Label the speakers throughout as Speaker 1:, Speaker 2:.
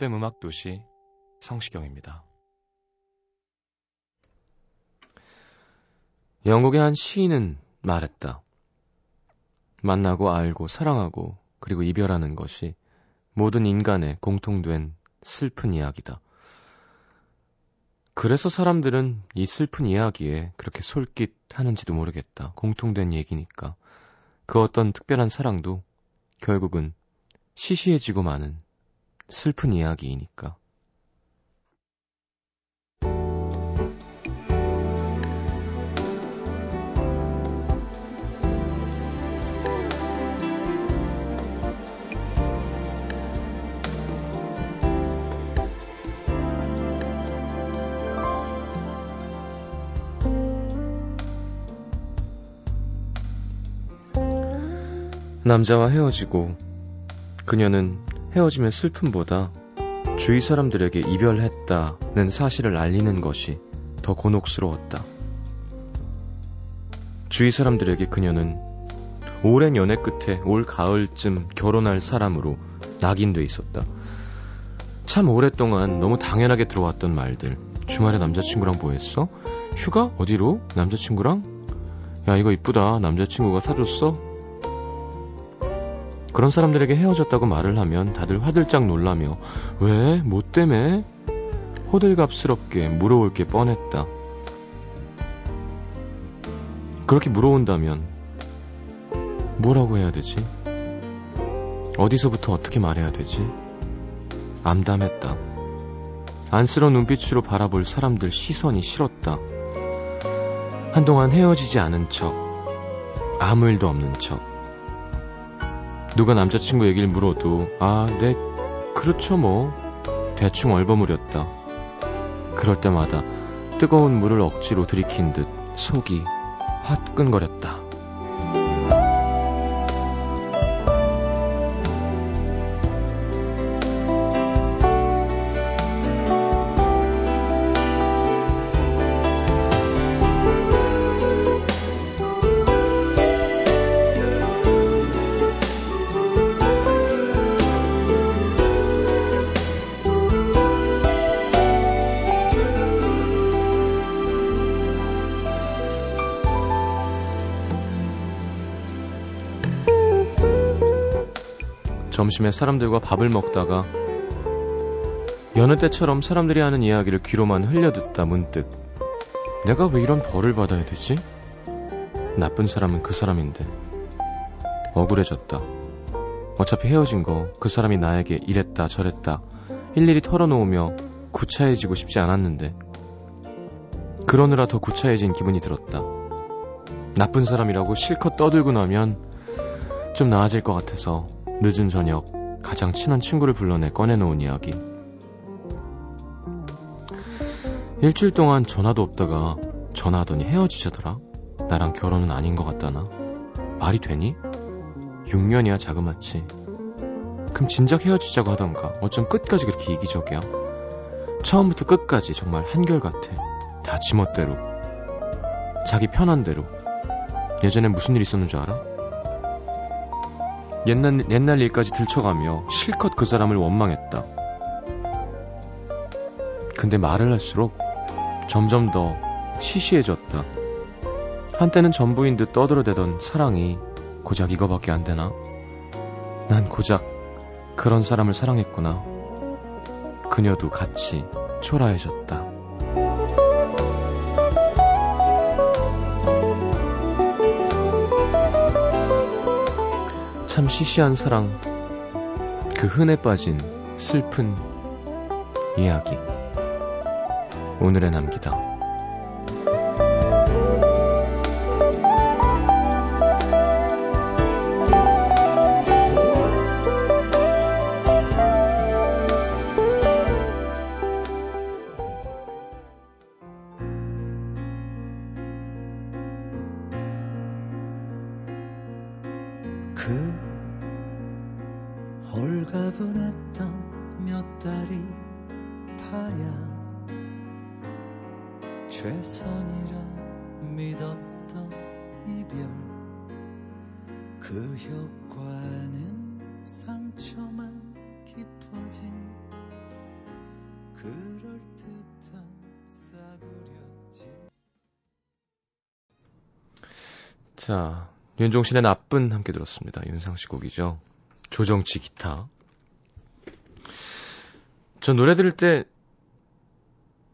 Speaker 1: FM 음악 도시 성시경입니다. 영국의 한 시인은 말했다. 만나고 알고 사랑하고 그리고 이별하는 것이 모든 인간의 공통된 슬픈 이야기다. 그래서 사람들은 이 슬픈 이야기에 그렇게 솔깃하는지도 모르겠다. 공통된 얘기니까. 그 어떤 특별한 사랑도 결국은 시시해지고 마는 슬픈 이야기이니까. 남자와 헤어지고 그녀는 헤어짐의 슬픔보다 주위 사람들에게 이별했다는 사실을 알리는 것이 더 곤혹스러웠다. 주위 사람들에게 그녀는 오랜 연애 끝에 올 가을쯤 결혼할 사람으로 낙인돼 있었다. 참 오랫동안 너무 당연하게 들어왔던 말들. 주말에 남자친구랑 뭐 했어? 휴가? 어디로? 남자친구랑? 야, 이거 이쁘다. 남자친구가 사줬어? 그런 사람들에게 헤어졌다고 말을 하면 다들 화들짝 놀라며 왜? 뭐 때문에? 호들갑스럽게 물어올 게 뻔했다. 그렇게 물어온다면 뭐라고 해야 되지? 어디서부터 어떻게 말해야 되지? 암담했다. 안쓰러운 눈빛으로 바라볼 사람들 시선이 싫었다. 한동안 헤어지지 않은 척, 아무 일도 없는 척. 누가 남자친구 얘기를 물어도 아, 네, 그렇죠 뭐. 대충 얼버무렸다. 그럴 때마다 뜨거운 물을 억지로 들이킨 듯 속이 화끈거렸다. 점심에 사람들과 밥을 먹다가 여느 때처럼 사람들이 하는 이야기를 귀로만 흘려듣다 문득 내가 왜 이런 벌을 받아야 되지? 나쁜 사람은 그 사람인데 억울해졌다. 어차피 헤어진 거 그 사람이 나에게 이랬다 저랬다 일일이 털어놓으며 구차해지고 싶지 않았는데 그러느라 더 구차해진 기분이 들었다. 나쁜 사람이라고 실컷 떠들고 나면 좀 나아질 것 같아서 늦은 저녁 가장 친한 친구를 불러내 꺼내놓은 이야기. 일주일 동안 전화도 없다가 전화하더니 헤어지자더라. 나랑 결혼은 아닌 것 같다나. 말이 되니? 6년이야 자그마치. 그럼 진작 헤어지자고 하던가. 어쩜 끝까지 그렇게 이기적이야? 처음부터 끝까지 정말 한결같아. 다 지멋대로. 자기 편한 대로. 예전에 무슨 일 있었는 줄 알아? 옛날, 옛날 일까지 들춰가며 실컷 그 사람을 원망했다. 근데 말을 할수록 점점 더 시시해졌다. 한때는 전부인 듯 떠들어대던 사랑이 고작 이거밖에 안 되나? 난 고작 그런 사람을 사랑했구나. 그녀도 같이 초라해졌다. 참 시시한 사랑, 그 흔해 빠진 슬픈 이야기. 오늘의 남기다. 자, 윤종신의 나쁜 함께 들었습니다. 윤상씨 곡이죠. 조정치 기타. 저 노래 들을 때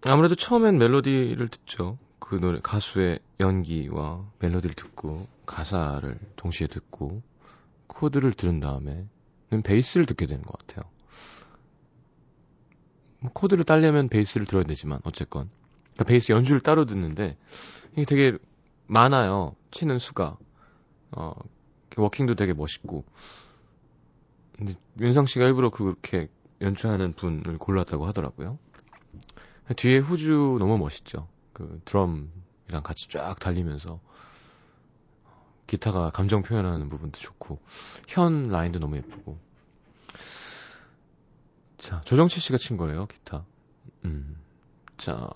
Speaker 1: 아무래도 처음엔 멜로디를 듣죠. 그 노래 가수의 연기와 멜로디를 듣고 가사를 동시에 듣고 코드를 들은 다음에 베이스를 듣게 되는 것 같아요. 뭐 코드를 따려면 베이스를 들어야 되지만 어쨌건 그러니까 베이스 연주를 따로 듣는데 이게 되게 많아요. 치는 수가. 어, 워킹도 되게 멋있고. 근데 윤상 씨가 일부러 그렇게 연주하는 분을 골랐다고 하더라고요. 뒤에 후주 너무 멋있죠. 그 드럼이랑 같이 쫙 달리면서 기타가 감정 표현하는 부분도 좋고 현 라인도 너무 예쁘고. 자, 조정치 씨가 친 거예요, 기타. 음. 자,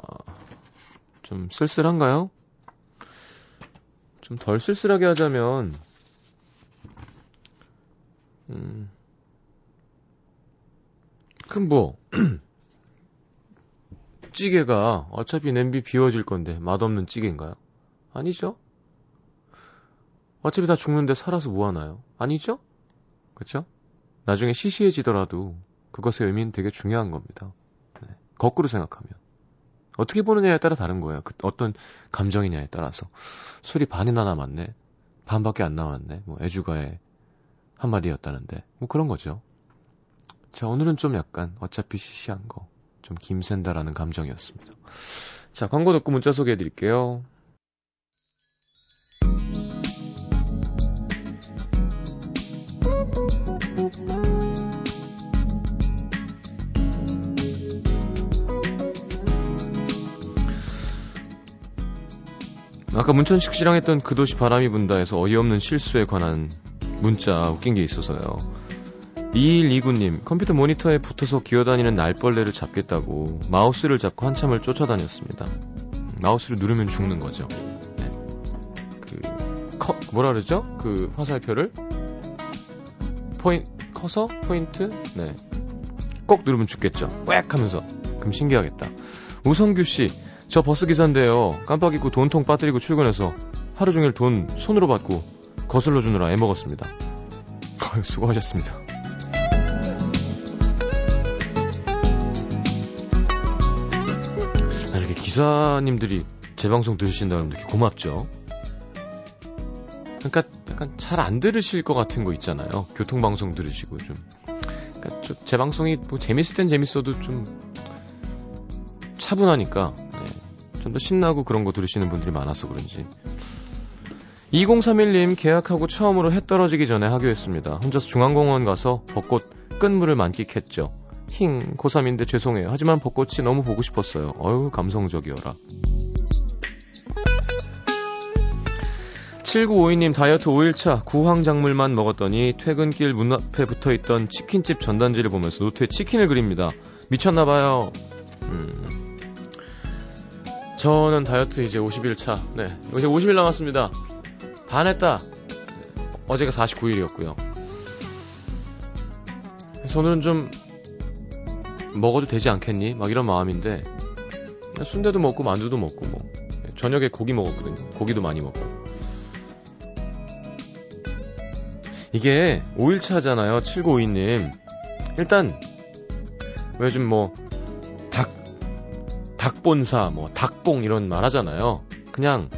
Speaker 1: 좀 쓸쓸한가요? 좀 덜 쓸쓸하게 하자면, 음, 그럼 뭐, 찌개가 어차피 냄비 비워질 건데 맛없는 찌개인가요? 아니죠? 어차피 다 죽는데 살아서 뭐 하나요? 아니죠? 그쵸? 나중에 시시해지더라도 그것의 의미는 되게 중요한 겁니다. 네. 거꾸로 생각하면. 어떻게 보느냐에 따라 다른 거예요. 그 어떤 감정이냐에 따라서. 술이 반이나 남았네. 반밖에 안 남았네. 뭐 애주가의 한마디였다는데. 뭐 그런 거죠. 자, 오늘은 좀 약간 어차피 시시한 거. 좀 김샌다라는 감정이었습니다. 자, 광고 듣고 문자 소개해 드릴게요. 아까 문천식 씨랑 했던 그 도시 바람이 분다에서 어이없는 실수에 관한 문자 웃긴 게 있어서요. 2129님, 컴퓨터 모니터에 붙어서 기어다니는 날벌레를 잡겠다고 마우스를 잡고 한참을 쫓아다녔습니다. 마우스를 누르면 죽는 거죠. 네. 그, 커, 뭐라 그러죠? 그 화살표를 포인, 커서? 포인트? 네. 꼭 누르면 죽겠죠. 꽥 하면서. 그럼 신기하겠다. 우성규 씨, 저 버스 기사인데요. 깜빡 잊고 돈통 빠뜨리고 출근해서 하루 종일 돈 손으로 받고 거슬러 주느라 애먹었습니다. 수고하셨습니다. 아, 이렇게 기사님들이 제 방송 들으신다면 이렇게 고맙죠. 그러니까 약간 잘 안 들으실 것 같은 거 있잖아요. 교통방송 들으시고 좀. 그러니까 제 방송이 뭐 재밌을 땐 재밌어도 좀 차분하니까 좀 더 신나고 그런 거 들으시는 분들이 많아서 그런지. 2031님 계약하고 처음으로 해 떨어지기 전에 하교했습니다. 혼자서 중앙공원 가서 벚꽃 끝물을 만끽했죠. 힝, 고3인데 죄송해요. 하지만 벚꽃이 너무 보고 싶었어요. 어휴, 감성적이어라. 7952님 다이어트 5일차 구황작물만 먹었더니 퇴근길 문 앞에 붙어있던 치킨집 전단지를 보면서 노트에 치킨을 그립니다. 미쳤나봐요. 음, 저는 다이어트 이제 50일 차. 네. 이제 50일 남았습니다. 반 했다. 어제가 49일이었고요. 그래서 오늘은 좀 먹어도 되지 않겠니? 막 이런 마음인데 순대도 먹고 만두도 먹고 뭐 저녁에 고기 먹었거든요. 고기도 많이 먹고. 이게 5일차잖아요. 7952님. 일단 요즘 뭐 닭본사, 뭐 닭봉 이런 말 하잖아요. 그냥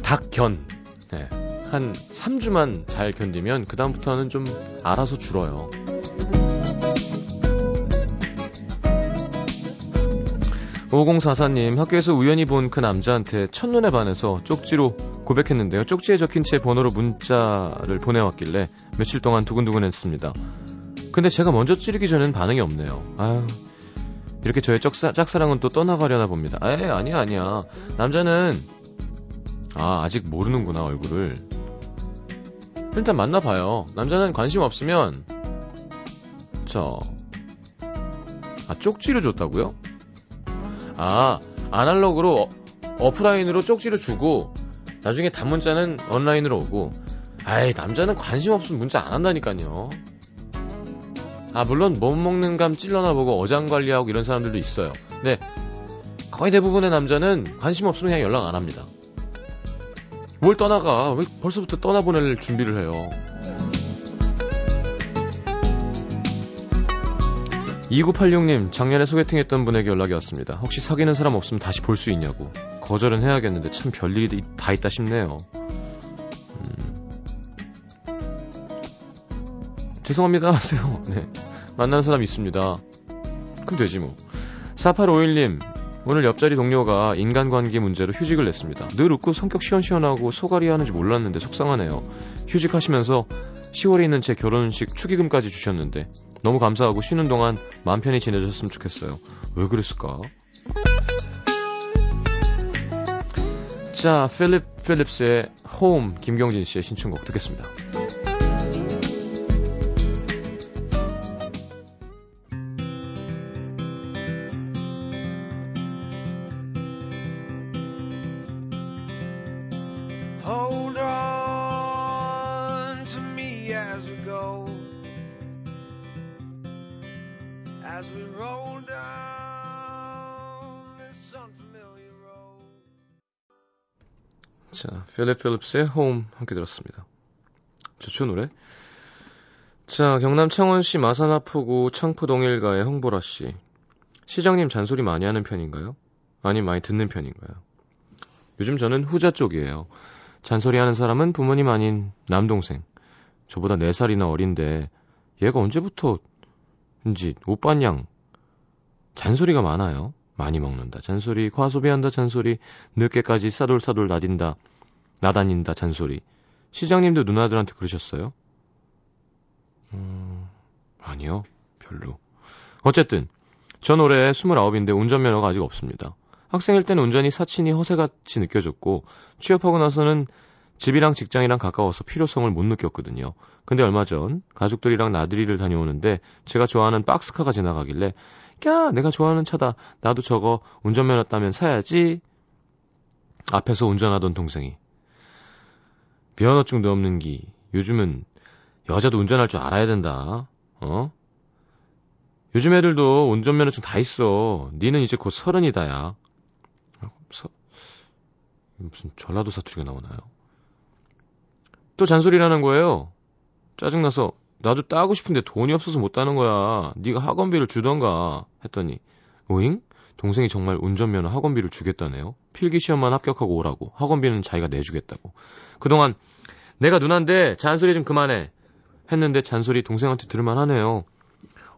Speaker 1: 닭견. 네. 한 3주만 잘 견디면 그다음부터는 좀 알아서 줄어요. 5044님, 학교에서 우연히 본 그 남자한테 첫눈에 반해서 쪽지로 고백했는데요. 쪽지에 적힌 제 번호로 문자를 보내왔길래 며칠 동안 두근두근 했습니다. 근데 제가 먼저 찌르기 전엔 반응이 없네요. 아유, 이렇게 저의 짝사, 짝사랑은 또 떠나가려나 봅니다. 에이, 아니야, 아니야. 남자는, 아, 아직 모르는구나, 얼굴을. 일단 만나봐요. 남자는 관심 없으면, 저, 아, 쪽지를 줬다고요? 아, 아날로그로 어, 프라인으로 쪽지를 주고 나중에 단문자는 온라인으로 오고 아이 남자는 관심 없으면 문자 안 한다니까요. 아 물론 못 먹는 감 찔러나 보고 어장 관리하고 이런 사람들도 있어요. 근데 거의 대부분의 남자는 관심 없으면 그냥 연락 안 합니다. 뭘 떠나가? 왜 벌써부터 떠나보낼 준비를 해요? 2986님, 작년에 소개팅했던 분에게 연락이 왔습니다. 혹시 사귀는 사람 없으면 다시 볼 수 있냐고. 거절은 해야겠는데 참 별일이 다 있다 싶네요. 음... 죄송합니다 하세요. 네. 만나는 사람 있습니다. 그럼 되지 뭐. 4851님, 오늘 옆자리 동료가 인간관계 문제로 휴직을 냈습니다. 늘 웃고 성격 시원시원하고 소갈이 하는지 몰랐는데 속상하네요. 휴직하시면서 10월에 있는 제 결혼식 축의금까지 주셨는데 너무 감사하고 쉬는 동안 마음 편히 지내셨으면 좋겠어요. 왜 그랬을까? 자, 필립 필립스의 홈 김경진 씨의 신청곡 듣겠습니다. 자, 필립 필립스의 홈 함께 들었습니다. 좋죠, 노래? 자, 경남 창원시 마산 아프구 창포동 일가의 홍보라 씨. 시장님 잔소리 많이 하는 편인가요? 아니, 많이 듣는 편인가요? 요즘 저는 후자 쪽이에요. 잔소리 하는 사람은 부모님 아닌 남동생. 저보다 4살이나 어린데, 얘가 언제부터인지 오빠냥 잔소리가 많아요. 많이 먹는다. 잔소리, 과소비한다. 잔소리, 늦게까지 싸돌싸돌 나딘다. 나다닌다. 잔소리. 시장님도 누나들한테 그러셨어요? 음, 아니요. 별로. 어쨌든, 전 올해 29인데 운전면허가 아직 없습니다. 학생일 때는 운전이 사친이 허세같이 느껴졌고, 취업하고 나서는 집이랑 직장이랑 가까워서 필요성을 못 느꼈거든요. 근데 얼마 전 가족들이랑 나들이를 다녀오는데 제가 좋아하는 박스카가 지나가길래 야, 내가 좋아하는 차다. 나도 저거 운전면허 따면 사야지. 앞에서 운전하던 동생이. 면허증도 없는 기. 요즘은 여자도 운전할 줄 알아야 된다. 어? 요즘 애들도 운전면허증 다 있어. 니는 이제 곧 서른이다, 야. 서... 무슨 전라도 사투리가 나오나요? 또 잔소리라는 거예요. 짜증나서 나도 따고 싶은데 돈이 없어서 못 따는 거야. 네가 학원비를 주던가 했더니 오잉? 동생이 정말 운전면허 학원비를 주겠다네요. 필기 시험만 합격하고 오라고. 학원비는 자기가 내주겠다고. 그동안 내가 누난데 잔소리 좀 그만해. 했는데 잔소리 동생한테 들을만 하네요.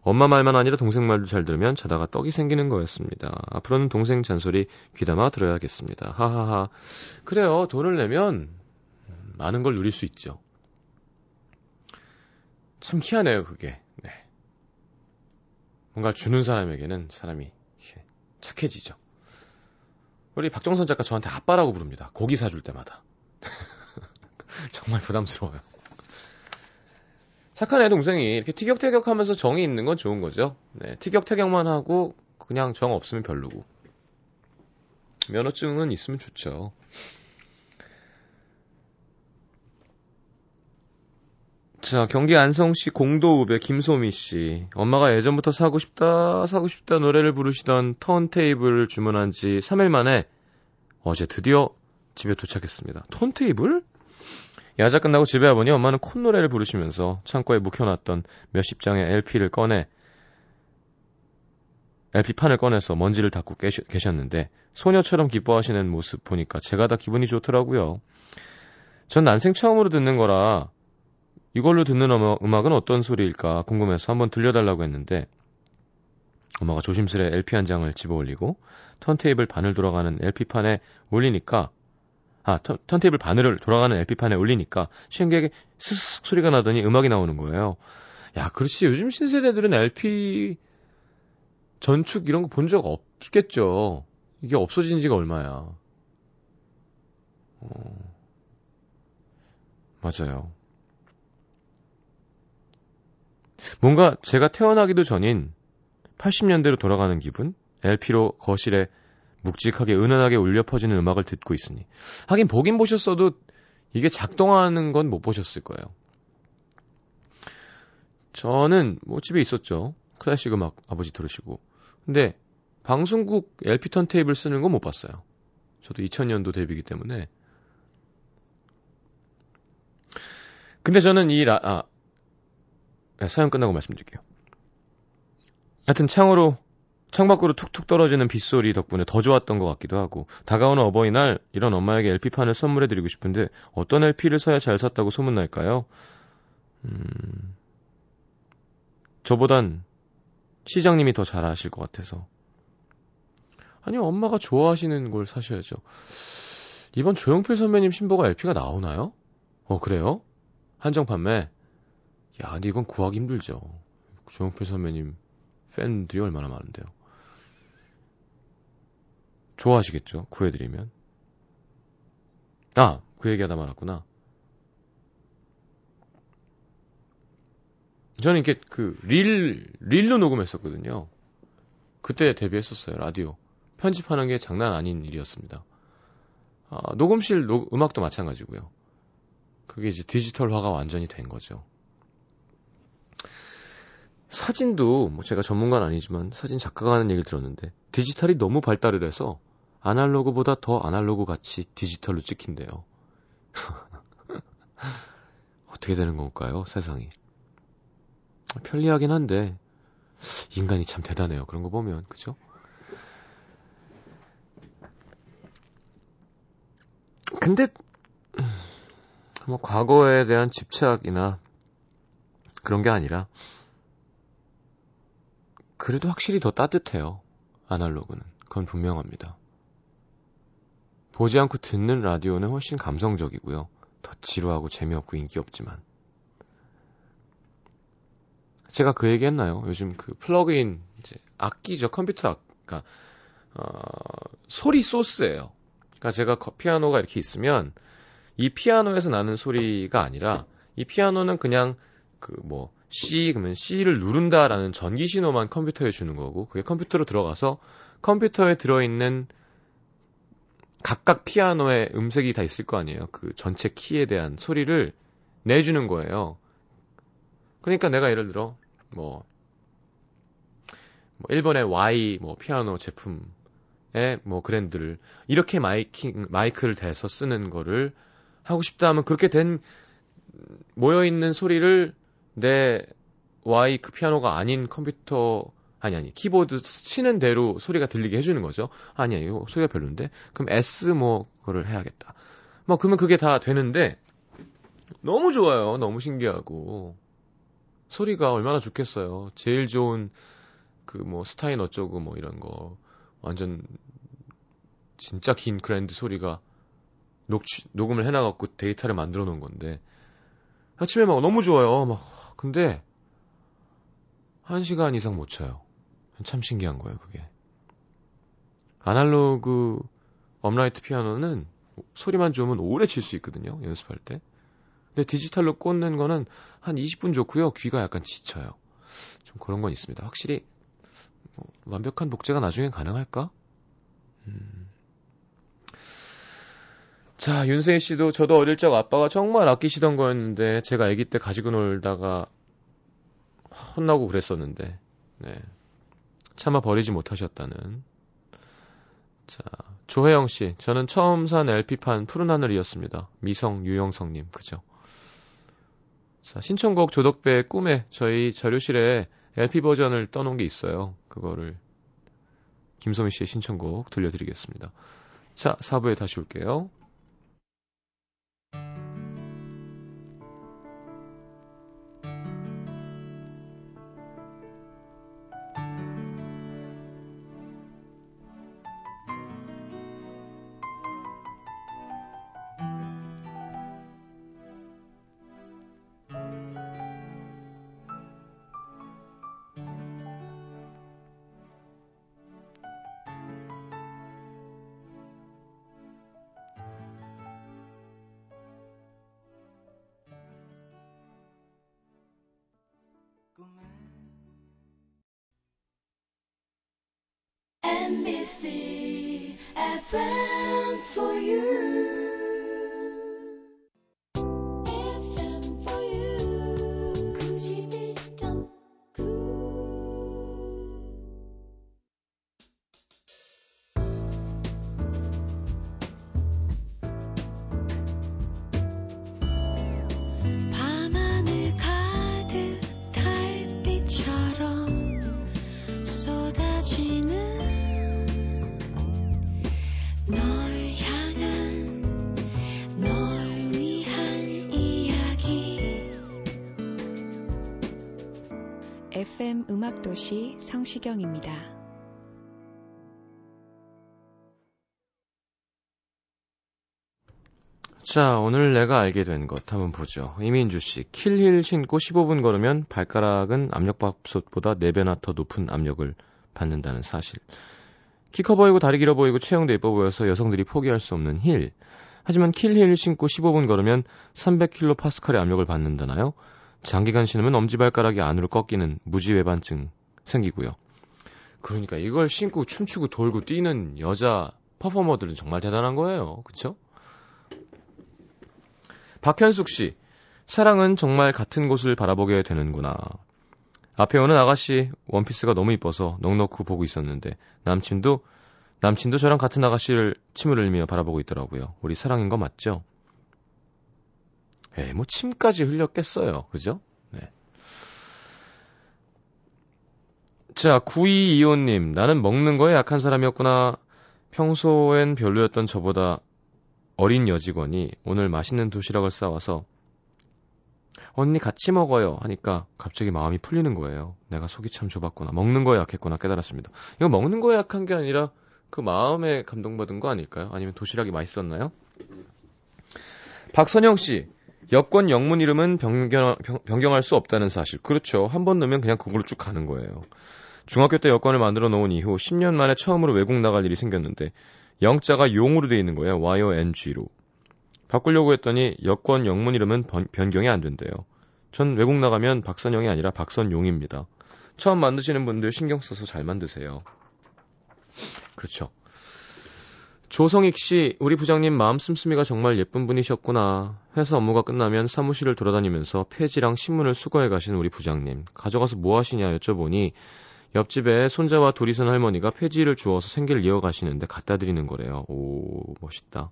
Speaker 1: 엄마 말만 아니라 동생 말도 잘 들으면 자다가 떡이 생기는 거였습니다. 앞으로는 동생 잔소리 귀담아 들어야겠습니다. 하하하. 그래요. 돈을 내면 많은 걸 누릴 수 있죠. 참 희한해요, 그게. 네. 뭔가 주는 사람에게는 사람이 착해지죠. 우리 박정선 작가 저한테 아빠라고 부릅니다. 고기 사줄 때마다. 정말 부담스러워요. 착한 애 동생이 이렇게 티격태격 하면서 정이 있는 건 좋은 거죠. 네, 티격태격만 하고 그냥 정 없으면 별로고. 면허증은 있으면 좋죠. 자, 경기 안성시 공도읍의 김소미 씨. 엄마가 예전부터 사고 싶다, 사고 싶다 노래를 부르시던 턴테이블을 주문한 지 3일 만에 어제 드디어 집에 도착했습니다. 턴테이블? 야자 끝나고 집에 와보니 엄마는 콧노래를 부르시면서 창고에 묵혀놨던 몇십 장의 LP를 꺼내 LP판을 꺼내서 먼지를 닦고 계셨는데 소녀처럼 기뻐하시는 모습 보니까 제가 다 기분이 좋더라고요. 전 난생 처음으로 듣는 거라 이걸로 듣는 음악은 어떤 소리일까 궁금해서 한번 들려달라고 했는데 엄마가 조심스레 LP 한 장을 집어 올리고 턴테이블 반을 돌아가는 LP판에 올리니까 아, 턴, 턴테이블 바늘을 돌아가는 LP판에 올리니까 신기하게 스스스 소리가 나더니 음악이 나오는 거예요. 야, 그렇지. 요즘 신세대들은 LP 전축 이런 거 본 적 없겠죠. 이게 없어진 지가 얼마야. 어, 맞아요. 뭔가 제가 태어나기도 전인 80년대로 돌아가는 기분? LP로 거실에 묵직하게 은은하게 울려 퍼지는 음악을 듣고 있으니. 하긴 보긴 보셨어도 이게 작동하는 건 못 보셨을 거예요. 저는 뭐 집에 있었죠. 클래식 음악 아버지 들으시고. 근데 방송국 LP 턴테이블 쓰는 건 못 봤어요. 저도 2000년도 데뷔이기 때문에. 근데 저는 이 라, 아, 네, 사연 끝나고 말씀드릴게요. 하여튼 창으로 창밖으로 툭툭 떨어지는 빗소리 덕분에 더 좋았던 것 같기도 하고 다가오는 어버이날 이런 엄마에게 LP판을 선물해드리고 싶은데 어떤 LP를 사야 잘 샀다고 소문날까요? 음, 저보단 시장님이 더 잘 아실 것 같아서 아니 엄마가 좋아하시는 걸 사셔야죠. 이번 조용필 선배님 신보가 LP가 나오나요? 어 그래요? 한정 판매? 야 근데 이건 구하기 힘들죠. 조용필 선배님 팬들이 얼마나 많은데요. 좋아하시겠죠. 구해드리면. 아, 그 얘기하다 말았구나. 저는 이렇게 그 릴, 릴로 녹음했었거든요. 그때 데뷔했었어요, 라디오. 편집하는 게 장난 아닌 일이었습니다. 아, 녹음실 녹, 음악도 마찬가지고요. 그게 이제 디지털화가 완전히 된 거죠. 사진도 뭐 제가 전문가는 아니지만 사진 작가가 하는 얘기를 들었는데 디지털이 너무 발달을 해서 아날로그보다 더 아날로그 같이 디지털로 찍힌대요. 어떻게 되는 걸까요, 세상이? 편리하긴 한데, 인간이 참 대단해요. 그런 거 보면, 그죠? 근데, 뭐, 과거에 대한 집착이나 그런 게 아니라, 그래도 확실히 더 따뜻해요. 아날로그는. 그건 분명합니다. 보지 않고 듣는 라디오는 훨씬 감성적이고요. 더 지루하고 재미없고 인기 없지만. 제가 그 얘기 했나요? 요즘 그 플러그인, 이제 악기죠. 컴퓨터 악, 그러니까, 어, 소리 소스예요. 그러니까 제가 피아노가 이렇게 있으면 이 피아노에서 나는 소리가 아니라 이 피아노는 그냥 그 뭐 C 그러면 C를 누른다라는 전기 신호만 컴퓨터에 주는 거고 그게 컴퓨터로 들어가서 컴퓨터에 들어있는 각각 피아노에 음색이 다 있을 거 아니에요. 그 전체 키에 대한 소리를 내주는 거예요. 그러니까 내가 예를 들어 뭐, 뭐 일본의 Y 뭐 피아노 제품의 뭐 그랜드를 이렇게 마이킹 마이크를 대서 쓰는 거를 하고 싶다 하면 그렇게 된 모여 있는 소리를 내 Y 그 피아노가 아닌 컴퓨터 아니 아니 키보드 치는 대로 소리가 들리게 해주는 거죠. 아니 아니 이거 소리가 별론데 그럼 S 뭐 그거를 해야겠다. 뭐 그러면 그게 다 되는데 너무 좋아요. 너무 신기하고 소리가 얼마나 좋겠어요. 제일 좋은 그 뭐 스타인 어쩌고 뭐 이런 거 완전 진짜 긴 그랜드 소리가 녹 녹음을 해놔갖고 데이터를 만들어 놓은 건데 아침에 막 너무 좋아요. 막 근데 한 시간 이상 못 쳐요. 참 신기한 거예요, 그게. 아날로그 업라이트 피아노는 소리만 좋으면 오래 칠 수 있거든요, 연습할 때. 근데 디지털로 꽂는 거는 한 20분 좋고요, 귀가 약간 지쳐요. 좀 그런 건 있습니다. 확실히 뭐, 완벽한 복제가 나중엔 가능할까? 음. 자, 윤세희 씨도 저도 어릴 적 아빠가 정말 아끼시던 거였는데 제가 아기 때 가지고 놀다가 혼나고 그랬었는데, 네. 차마 버리지 못하셨다는. 자, 조혜영 씨, 저는 처음 산 LP판 푸른 하늘이었습니다. 미성 유영성 님, 그죠? 자, 신청곡 조덕배의 꿈에 저희 자료실에 LP 버전을 떠놓은 게 있어요. 그거를 김소미 씨의 신청곡 들려드리겠습니다. 자, 4부에 다시 올게요.
Speaker 2: FM for you. FM
Speaker 3: 음악도시 성시경입니다.
Speaker 1: 자, 오늘 내가 알게 된 것 한번 보죠. 이민주 씨, 킬힐 신고 15분 걸으면 발가락은 압력밥솥보다 4배나 더 높은 압력을 받는다는 사실. 키 커 보이고 다리 길어 보이고 체형도 예뻐 보여서 여성들이 포기할 수 없는 힐. 하지만 킬힐 신고 15분 걸으면 300kPa의 압력을 받는다나요? 장기간 신으면 엄지발가락이 안으로 꺾이는 무지외반증 생기고요. 그러니까 이걸 신고 춤추고 돌고 뛰는 여자 퍼포머들은 정말 대단한 거예요. 그쵸? 박현숙 씨, 사랑은 정말 같은 곳을 바라보게 되는구나. 앞에 오는 아가씨 원피스가 너무 이뻐서 넉넉히 보고 있었는데 남친도 남친도 저랑 같은 아가씨를 침을 흘리며 바라보고 있더라고요. 우리 사랑인 거 맞죠? 에이, 뭐 침까지 흘렸겠어요. 그죠? 네. 자, 9225님, 나는 먹는 거에 약한 사람이었구나. 평소엔 별로였던 저보다 어린 여직원이 오늘 맛있는 도시락을 싸와서 언니 같이 먹어요 하니까 갑자기 마음이 풀리는 거예요. 내가 속이 참 좁았구나. 먹는 거에 약했구나 깨달았습니다. 이거 먹는 거에 약한 게 아니라 그 마음에 감동받은 거 아닐까요? 아니면 도시락이 맛있었나요? 박선영 씨, 여권 영문 이름은 변경, 변- 변경할 수 없다는 사실. 그렇죠. 한 번 넣으면 그냥 그걸로 쭉 가는 거예요. 중학교 때 여권을 만들어 놓은 이후 10년 만에 처음으로 외국 나갈 일이 생겼는데 영자가 용으로 돼 있는 거예요. YONG로. 바꾸려고 했더니 여권 영문 이름은 번- 변경이 안 된대요. 전 외국 나가면 박선영이 아니라 박선용입니다. 처음 만드시는 분들 신경 써서 잘 만드세요. 그렇죠. 조성익 씨, 우리 부장님 마음 씀씀이가 정말 예쁜 분이셨구나. 회사 업무가 끝나면 사무실을 돌아다니면서 폐지랑 신문을 수거해 가신 우리 부장님. 가져가서 뭐 하시냐 여쭤보니 옆집에 손자와 둘이 산 할머니가 폐지를 주워서 생계를 이어가시는데 갖다 드리는 거래요. 오, 멋있다.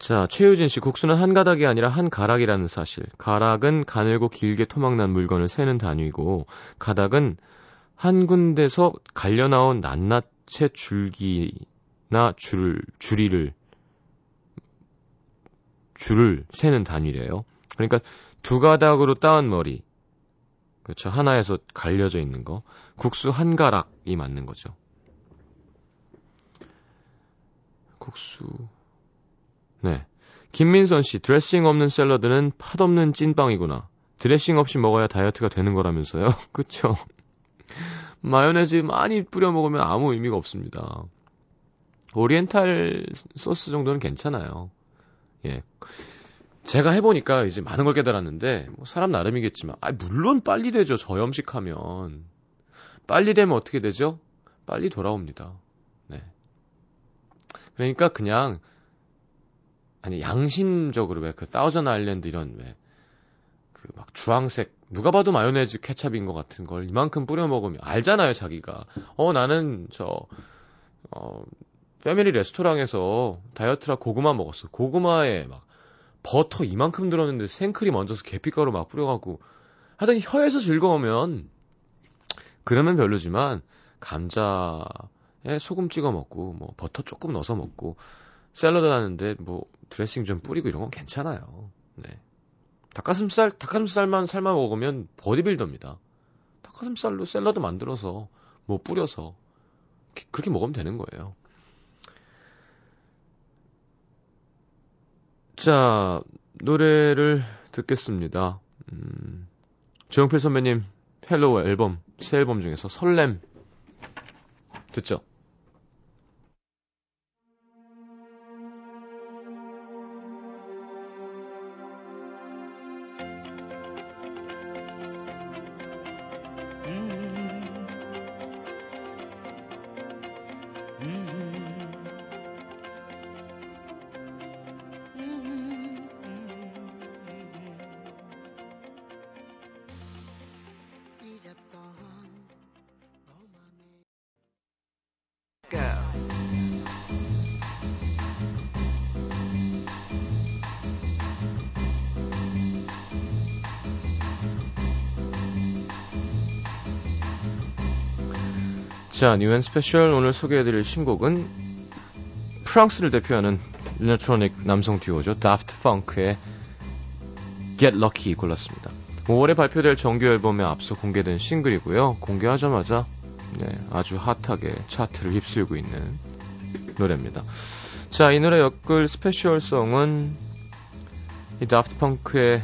Speaker 1: 자, 최유진 씨, 국수는 한 가닥이 아니라 한 가락이라는 사실. 가락은 가늘고 길게 토막난 물건을 세는 단위고, 가닥은 한 군데서 갈려 나온 낱낱 의 줄기나 줄, 줄이를, 줄을 세는 단위래요. 그러니까 두 가닥으로 따은 머리. 그렇죠. 하나에서 갈려져 있는 거. 국수 한 가락이 맞는 거죠. 국수. 네. 김민선 씨, 드레싱 없는 샐러드는 팥 없는 찐빵이구나. 드레싱 없이 먹어야 다이어트가 되는 거라면서요? 그쵸? 마요네즈 많이 뿌려 먹으면 아무 의미가 없습니다. 오리엔탈 소스 정도는 괜찮아요. 예. 제가 해보니까 이제 많은 걸 깨달았는데, 뭐 사람 나름이겠지만, 아, 물론 빨리 되죠. 저염식하면. 빨리 되면 어떻게 되죠? 빨리 돌아옵니다. 네. 그러니까 그냥, 아니, 양심적으로 왜 그 다우전 아일랜드 이런 왜, 그 막 주황색, 누가 봐도 마요네즈 케찹인 것 같은 걸 이만큼 뿌려 먹으면 알잖아요, 자기가. 어, 나는 저, 어, 패밀리 레스토랑에서 다이어트라 고구마 먹었어. 고구마에 막 버터 이만큼 들었는데 생크림 얹어서 계피가루 막 뿌려갖고 하여튼 혀에서 즐거우면 그러면 별로지만 감자에 소금 찍어 먹고 뭐 버터 조금 넣어서 먹고 샐러드 하는데 뭐 드레싱 좀 뿌리고 이런 건 괜찮아요. 네. 닭가슴살 닭가슴살만 삶아 먹으면 보디빌더입니다. 닭가슴살로 샐러드 만들어서 뭐 뿌려서 그렇게 먹으면 되는 거예요. 자, 노래를 듣겠습니다. 음, 조영필 선배님 헬로우 앨범, 새 앨범 중에서 설렘 듣죠? 자, New and Special 오늘 소개해드릴 신곡은 프랑스를 대표하는 일렉트로닉 남성 듀오죠. 다프트 펑크의 Get Lucky 골랐습니다. 5월에 발표될 정규 앨범에 앞서 공개된 싱글이고요. 공개하자마자 네, 아주 핫하게 차트를 휩쓸고 있는 노래입니다. 자, 이 노래 엮을 special song은 이 다프트 펑크의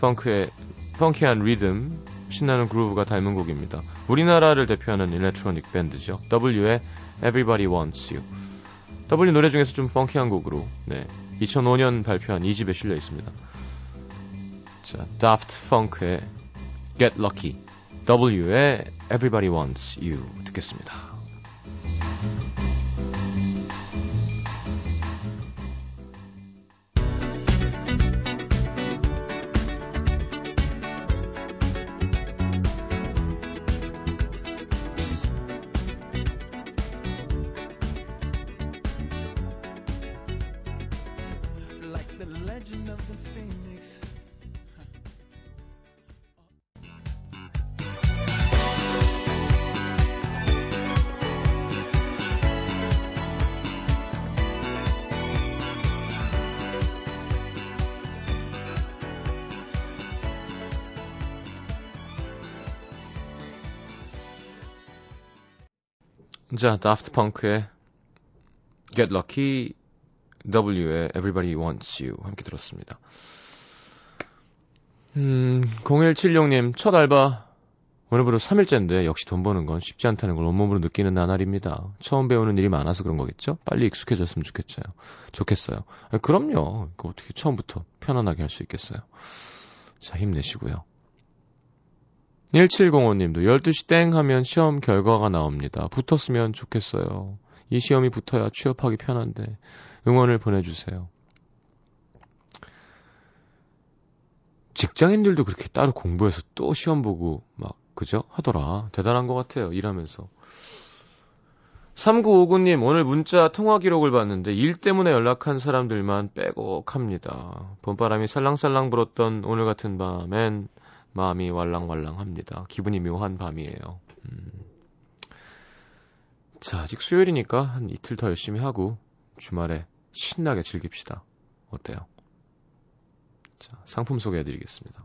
Speaker 1: 펑크의 펑키한 리듬, 신나는 그루브가 닮은 곡입니다. 우리나라를 대표하는 일렉트로닉 밴드죠. W의 Everybody Wants You. W 노래 중에서 좀 펑키한 곡으로 네, 2005년 발표한 2집에 실려 있습니다. 자, Daft Punk의 Get Lucky, W의 Everybody Wants You 듣겠습니다. 자, 다프트 펑크의 Get Lucky, W의 Everybody Wants You 함께 들었습니다. 음, 0176님, 첫 알바 오늘부로 3일째인데 역시 돈 버는 건 쉽지 않다는 걸 온몸으로 느끼는 나날입니다. 처음 배우는 일이 많아서 그런 거겠죠? 빨리 익숙해졌으면 좋겠어요. 좋겠어요. 아, 그럼요. 그 어떻게 처음부터 편안하게 할 수 있겠어요. 자, 힘내시고요. 1705님도 12시 땡 하면 시험 결과가 나옵니다. 붙었으면 좋겠어요. 이 시험이 붙어야 취업하기 편한데 응원을 보내주세요. 직장인들도 그렇게 따로 공부해서 또 시험 보고 막 그죠? 하더라. 대단한 것 같아요. 일하면서. 3959님, 오늘 문자 통화 기록을 봤는데 일 때문에 연락한 사람들만 빼곡합니다. 봄바람이 살랑살랑 불었던 오늘 같은 밤엔 마음이 왈랑왈랑합니다. 기분이 묘한 밤이에요. 음. 자, 아직 수요일이니까 한 이틀 더 열심히 하고 주말에 신나게 즐깁시다. 어때요? 자, 상품 소개해드리겠습니다.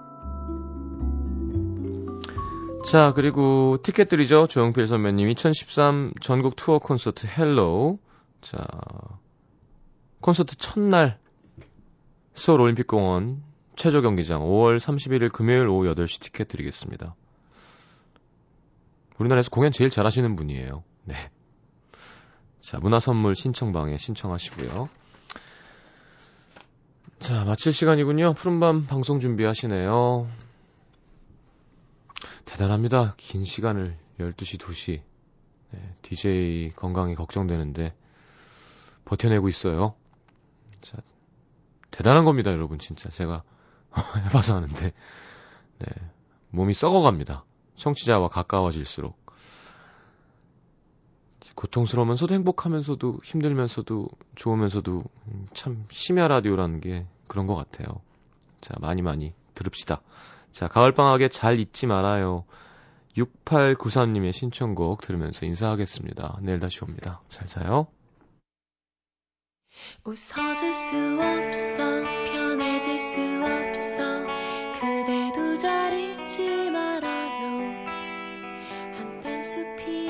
Speaker 1: 자, 그리고 티켓들이죠. 조용필 선배님 2013 전국 투어 콘서트 Hello. 자, 콘서트 첫날 서울 올림픽공원 체조 경기장 5월 31일 금요일 오후 8시 티켓 드리겠습니다. 우리나라에서 공연 제일 잘하시는 분이에요. 네. 자, 문화 선물 신청방에 신청하시고요. 자, 마칠 시간이군요. 푸른밤 방송 준비하시네요. 대단합니다. 긴 시간을 12시, 2시. 네, DJ 건강이 걱정되는데 버텨내고 있어요. 자, 대단한 겁니다, 여러분. 진짜 제가 해봐서 하는데 네, 몸이 썩어갑니다. 청취자와 가까워질수록 고통스러우면서도 행복하면서도 힘들면서도 좋으면서도 참 심야 라디오라는 게 그런 것 같아요. 자, 많이 많이 들읍시다. 자, 가을방학에 잘 잊지 말아요. 6893님의 신청곡 들으면서 인사하겠습니다. 내일 다시 옵니다. 잘 자요.
Speaker 2: 웃어줄 수 없어, 편해질 수 없어, 그대도 잘 잊지 말아요. 한땐 숲이